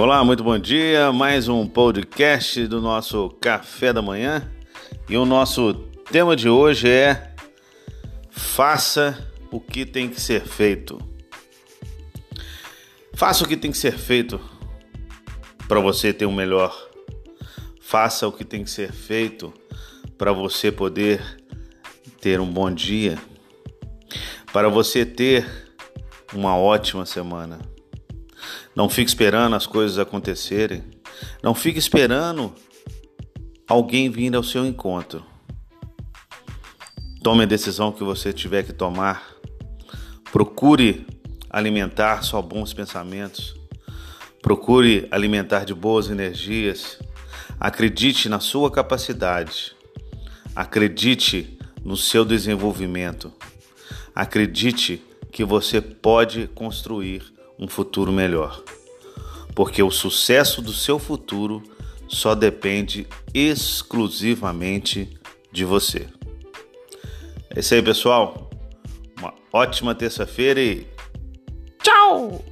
Olá, muito bom dia. Mais um podcast do nosso Café da Manhã. E o nosso tema de hoje é Faça o que tem que ser feito. Faça o que tem que ser feito para você ter um melhor. Faça o que tem que ser feito para você poder ter um bom dia. Para você ter uma ótima semana. Não fique esperando as coisas acontecerem. Não fique esperando alguém vir ao seu encontro. Tome a decisão que você tiver que tomar. Procure alimentar só bons pensamentos. Procure alimentar de boas energias. Acredite na sua capacidade. Acredite no seu desenvolvimento. Acredite que você pode construir um futuro melhor. Porque o sucesso do seu futuro só depende exclusivamente de você. É isso aí, pessoal. Uma ótima terça-feira e tchau!